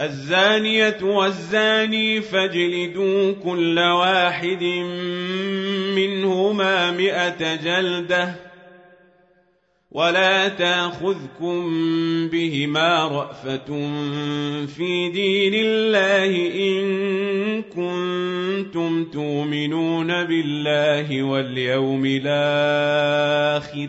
الزانية والزاني فاجلدوا كل واحد منهما مئة جلدة ولا تأخذكم بهما رأفة في دين الله إن كنتم تؤمنون بالله واليوم الآخر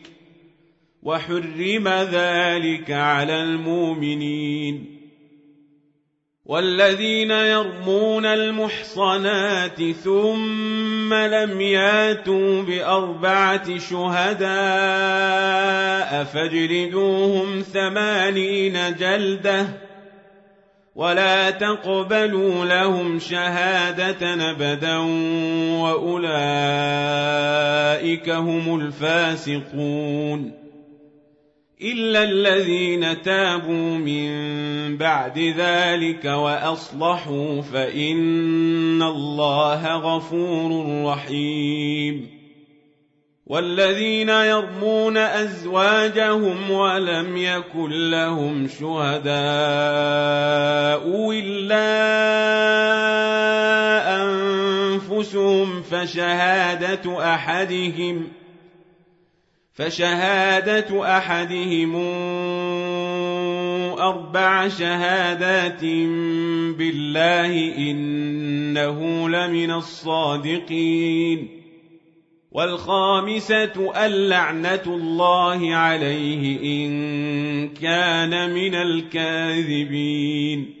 وحرم ذلك على المؤمنين والذين يرمون المحصنات ثم لم ياتوا بأربعة شهداء فاجلدوهم ثمانين جلدة ولا تقبلوا لهم شهادة أبدا وأولئك هم الفاسقون إلا الذين تابوا من بعد ذلك وأصلحوا فإن الله غفور رحيم والذين يرمون أزواجهم ولم يكن لهم شهداء إلا أنفسهم فشهادة أحدهم ۖ فشهادة أحدهم أربع شهادات بالله إنه لمن الصادقين. والخامسة اللعنة الله عليه إن كان من الكاذبين.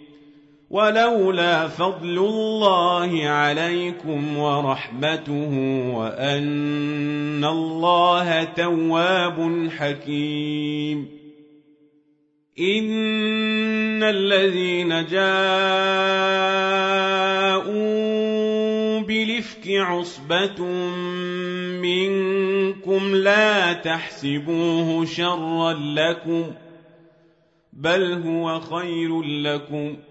ولولا فضل الله عليكم ورحمته وأن الله تواب حكيم. إن الذين جاءوا بلفك عصبة منكم لا تحسبوه شرا لكم بل هو خير لكم ۖ.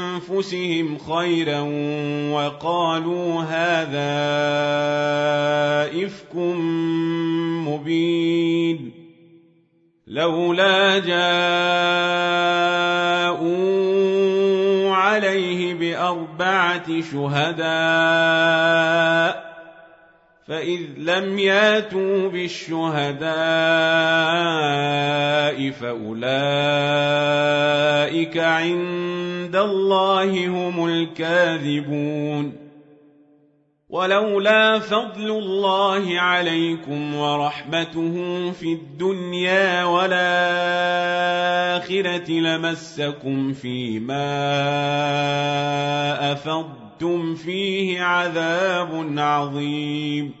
بانفسهم خيرا وقالوا هذا إفك مبين لولا جاءوا عليه بأربعة شهداء فإذ لم ياتوا بالشهداء فأولئك عند الله هم الكاذبون ولولا فضل الله عليكم ورحمته في الدنيا والآخرة لمسكم فيما أفضتم فيه عذاب عظيم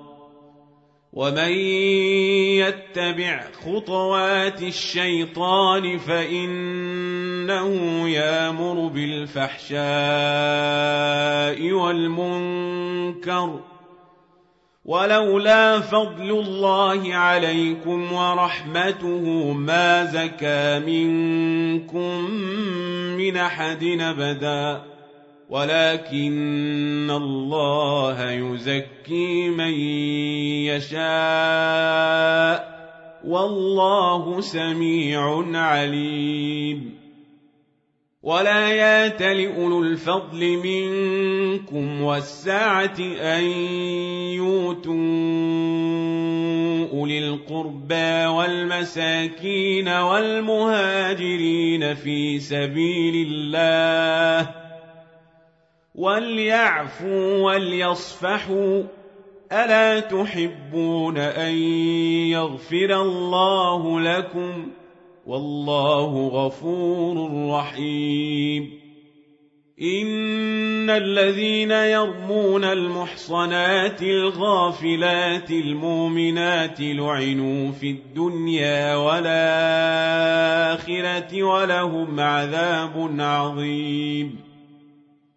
ومن يتبع خطوات الشيطان فإنه يامر بالفحشاء والمنكر ولولا فضل الله عليكم ورحمته ما زكى منكم من أحد أبداً ولكن الله يزكي من يشاء والله سميع عليم. ولا يات لأولو الفضل منكم والسعة أن يؤتوا أولي القربى والمساكين والمهاجرين في سبيل الله وليعفوا وليصفحوا ألا تحبون أن يغفر الله لكم والله غفور رحيم إن الذين يرمون المحصنات الغافلات المؤمنات لعنوا في الدنيا والآخرة ولهم عذاب عظيم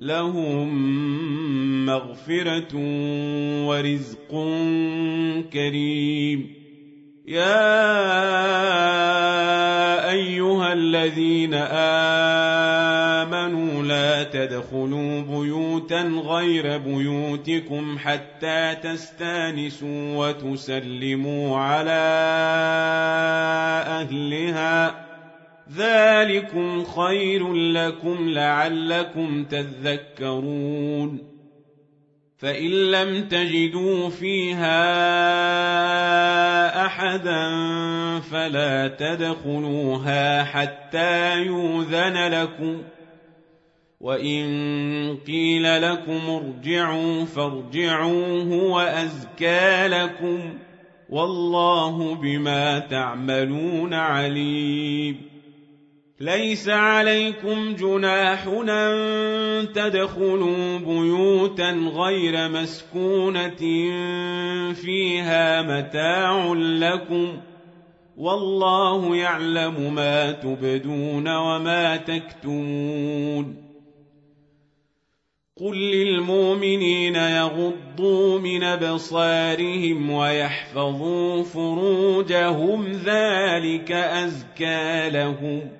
لهم مغفرة ورزق كريم. يا أيها الذين آمنوا لا تدخلوا بيوتا غير بيوتكم حتى تستانسوا وتسلموا على أهلها. ذلكم خير لكم لعلكم تذكرون فإن لم تجدوا فيها أحدا فلا تدخلوها حتى يوذن لكم وإن قيل لكم ارجعوا فارجعوا هو أزكى لكم والله بما تعملون عليم ليس عليكم جناح أن تدخلوا بيوتا غير مسكونة فيها متاع لكم والله يعلم ما تبدون وما تكتمون. قل للمؤمنين يغضوا من أبصارهم ويحفظوا فروجهم ذلك أزكى لهم.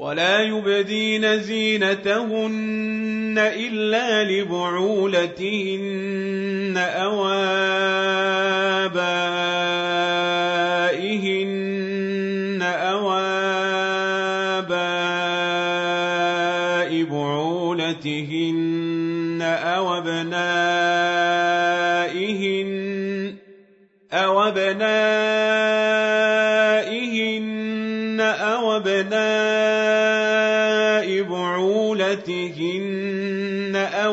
ولا يبدين زينتهن إلا لبعولتهن أو آبائهن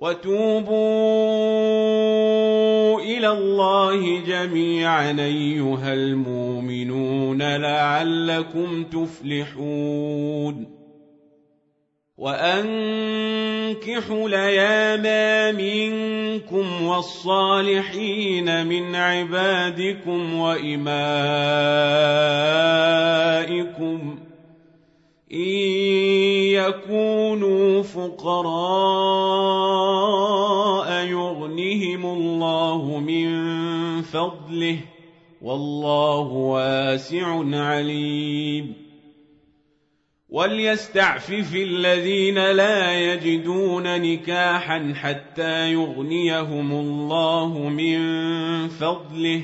وتوبوا إلى الله جميعا أيها المؤمنون لعلكم تفلحون. وأنكحوا لياما منكم والصالحين من عبادكم وإمائكم إن يكونوا فقراء فضله والله واسع عليم. وليستعفف الذين لا يجدون نكاحا حتى يغنيهم الله من فضله.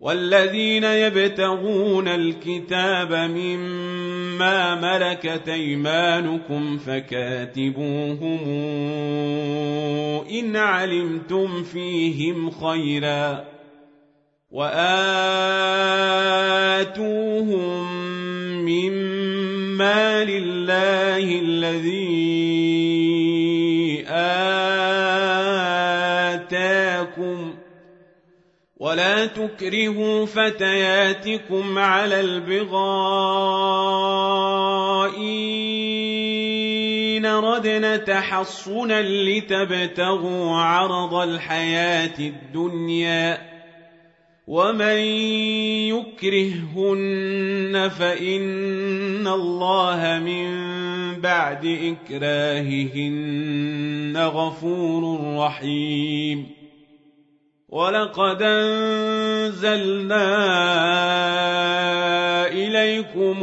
والذين يبتغون الكتاب مما ملكت أيمانكم فكاتبوهم إن علمتم فيهم خيرا. وآتوهم مما لله الذي آتاكم ولا تكرهوا فتياتكم على البغاء ردنا تحصنا لتبتغوا عرض الحياة الدنيا ومن يكرههن فإن الله من بعد إكراههن غفور رحيم ولقد أنزلنا إليكم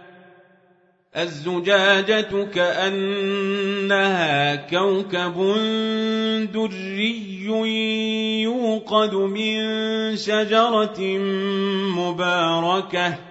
الزجاجة كأنها كوكب دري يوقد من شجرة مباركة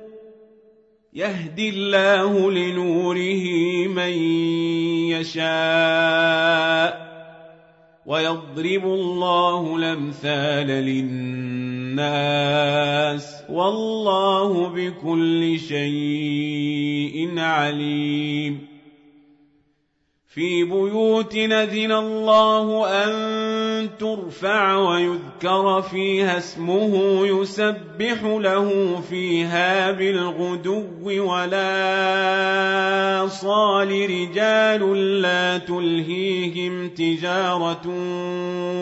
يهدي الله لنوره من يشاء ويضرب الله الأمثال للناس والله بكل شيء عليم في بيوت نذن الله أن ترفع ويذكر فيها اسمه يسبح له فيها بالغدو ولا صال رجال لا تلهيهم تجارة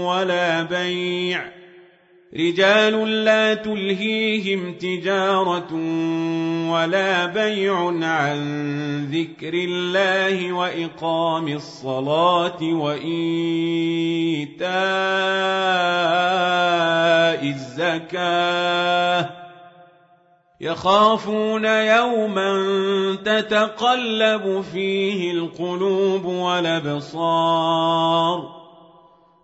ولا بيع رجال لا تلهيهم تجارة ولا بيع عن ذكر الله وإقام الصلاة وإيتاء الزكاة. يخافون يوما تتقلب فيه القلوب والأبصار.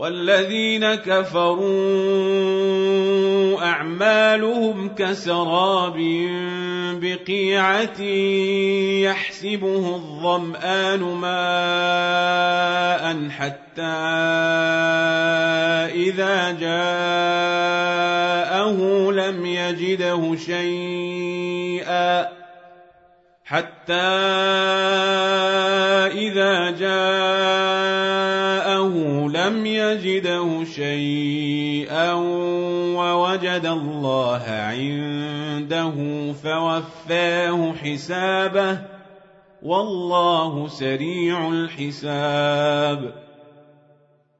والذين كفروا أعمالهم كسراب بقيعة يحسبه الظمآن ماء حتى إذا جاءه لم يجده شيئا حتى إذا جاءه لم يجده شيئا ووجد الله عنده فوفاه حسابه والله سريع الحساب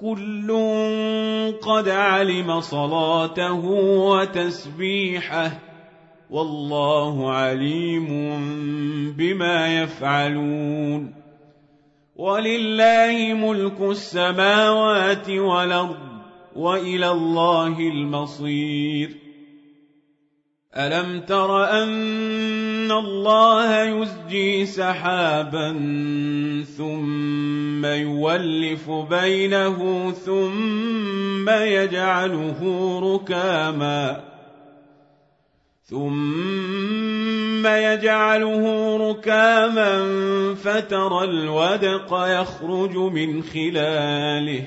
كل قد علم صلاته وتسبيحه والله عليم بما يفعلون. ولله ملك السماوات والارض والى الله المصير الم تر ان الله يزجي سحابا ثم يولف بينه ثم يجعله ركاما ثم يجعله ركاما فترى الودق يخرج من خلاله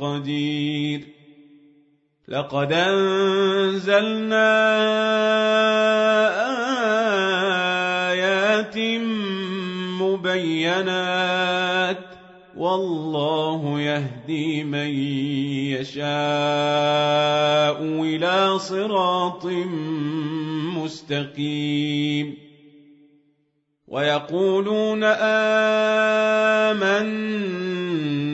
قدير. لقد أنزلنا آيات مبينات والله يهدي من يشاء إلى صراط مستقيم. ويقولون آمنا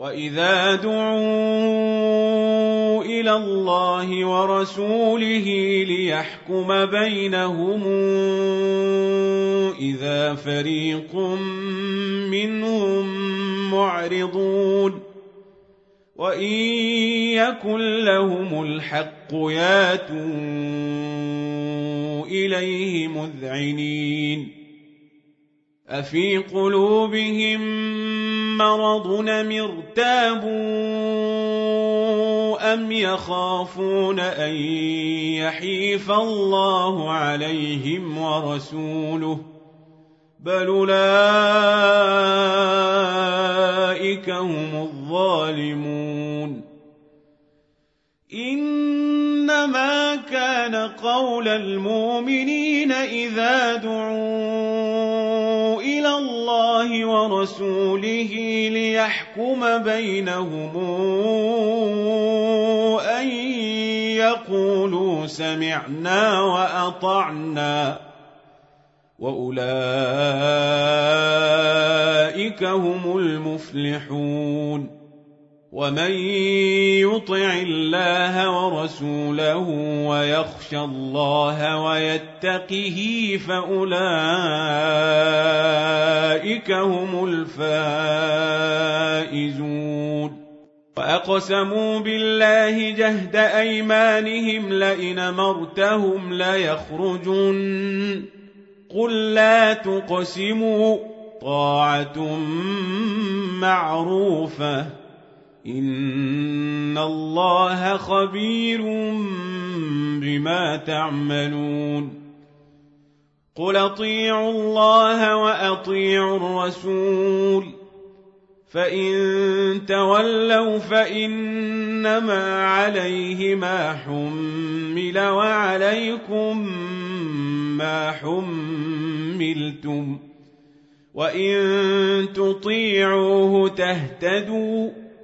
وإذا دعوا إلى الله ورسوله ليحكم بينهم إذا فريق منهم معرضون وإن يكن لهم الحق ياتوا إليه مذعنين أفي قلوبهم مرض ارتابوا أم يخافون أن يحيف الله عليهم ورسوله بل أولئك هم الظالمون إنما كان قول المؤمنين إذا دعوا الله ورسوله ليحكم بينهم أن يقولوا سمعنا وأطعنا وأولئك هم المفلحون ومن يطع الله ورسوله ويخشى الله ويتقه فأولئك هم الفائزون. وأقسموا بالله جهد أيمانهم لئن مرتهم ليخرجن. قل لا تقسموا طاعة معروفة. إن الله خبير بما تعملون قل اطيعوا الله وأطيعوا الرسول فإن تولوا فإنما عليه ما حمل وعليكم ما حملتم وإن تطيعوه تهتدوا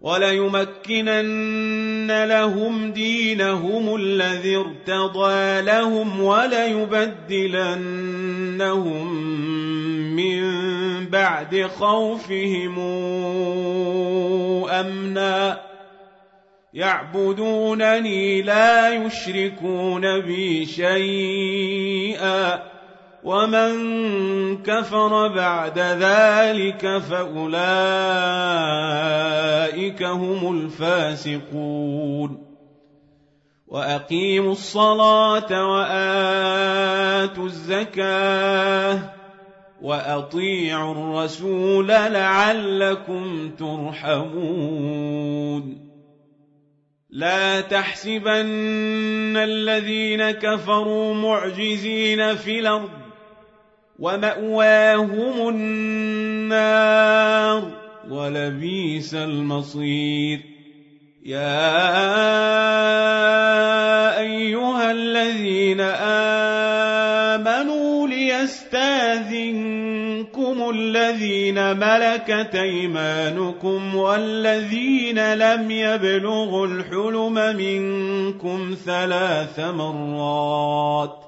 وليمكنن لهم دينهم الذي ارتضى لهم وليبدلنهم من بعد خوفهم أمنا. يعبدونني لا يشركون بي شيئا. ومن كفر بعد ذلك فاولئك هم الفاسقون واقيموا الصلاه واتوا الزكاه واطيعوا الرسول لعلكم ترحمون لا تحسبن الذين كفروا معجزين في الأرض ومأواهم النار ولبيس المصير. يا أيها الذين آمنوا ليستاذنكم الذين ملكت أيمانكم والذين لم يبلغوا الحلم منكم ثلاث مرات.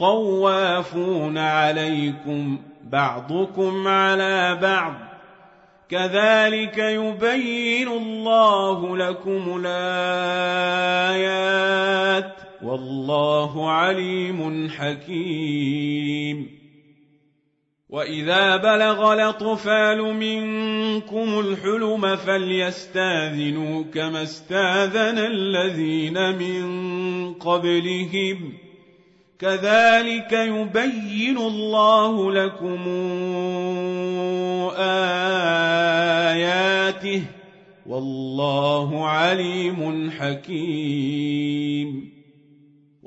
طوافون عليكم بعضكم على بعض. كذلك يبين الله لكم الآيات. والله عليم حكيم. وإذا بلغ الأطفال منكم الحلم فليستاذنوا كما استاذن الذين من قبلهم ۖ. كذلك يبين الله لكم آياته. والله عليم حكيم.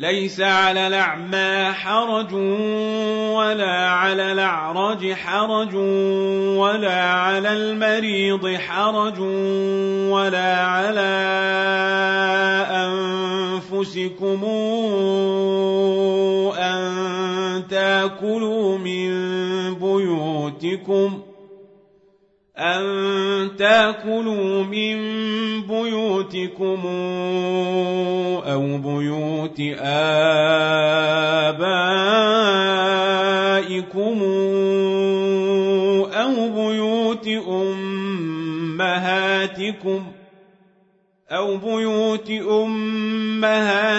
ليس على الأعمى حرج ولا على الأعرج حرج ولا على المريض حرج ولا على أنفسكم أن تأكلوا من بيوتكم ۖ أن تاكلوا من بيوتكم أو بيوت آبائكم أو بيوت أمهاتكم أو بيوت أمهاتكم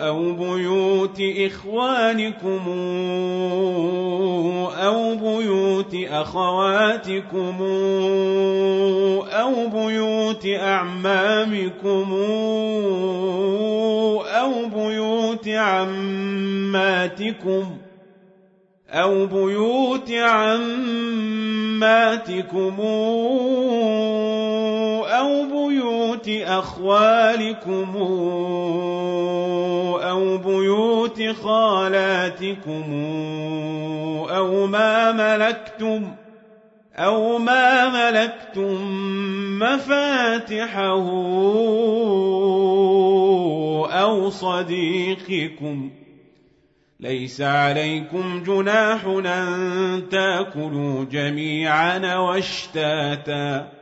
أو بيوت إخوانكم أخواتكم أو بيوت أعمامكم أو بيوت عماتكم أو بيوت عماتكم بيوت أخوالكم أو بيوت خالاتكم أو ما ملكتم أو ما ملكتم مفاتحه أو صديقكم ليس عليكم جناح أن تأكلوا جميعا واشتاتا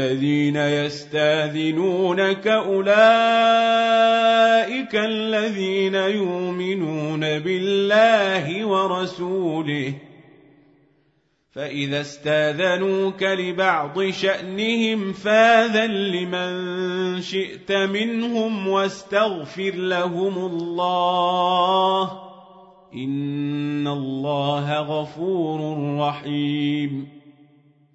الذين يستاذنونك أولئك الذين يؤمنون بالله ورسوله. فإذا استاذنوك لبعض شأنهم فاذن لمن شئت منهم واستغفر لهم الله. إن الله غفور رحيم.